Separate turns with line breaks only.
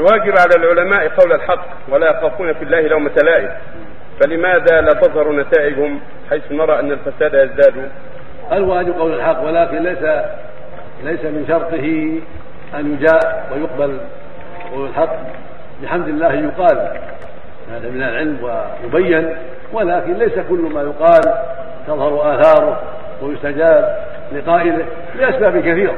الواجب على العلماء قول الحق ولا يخافون في الله لومة لائم فلماذا لا تظهر نتائجهم حيث نرى أن الفساد يزداد؟
الواجب قول الحق ولكن ليس ليس من شرطه أن يجاء ويقبل قول الحق. بحمد الله يقال هذا من العلم ويبين ولكن ليس كل ما يقال تظهر آثاره ويستجاب لقائله لأسباب كثيرة.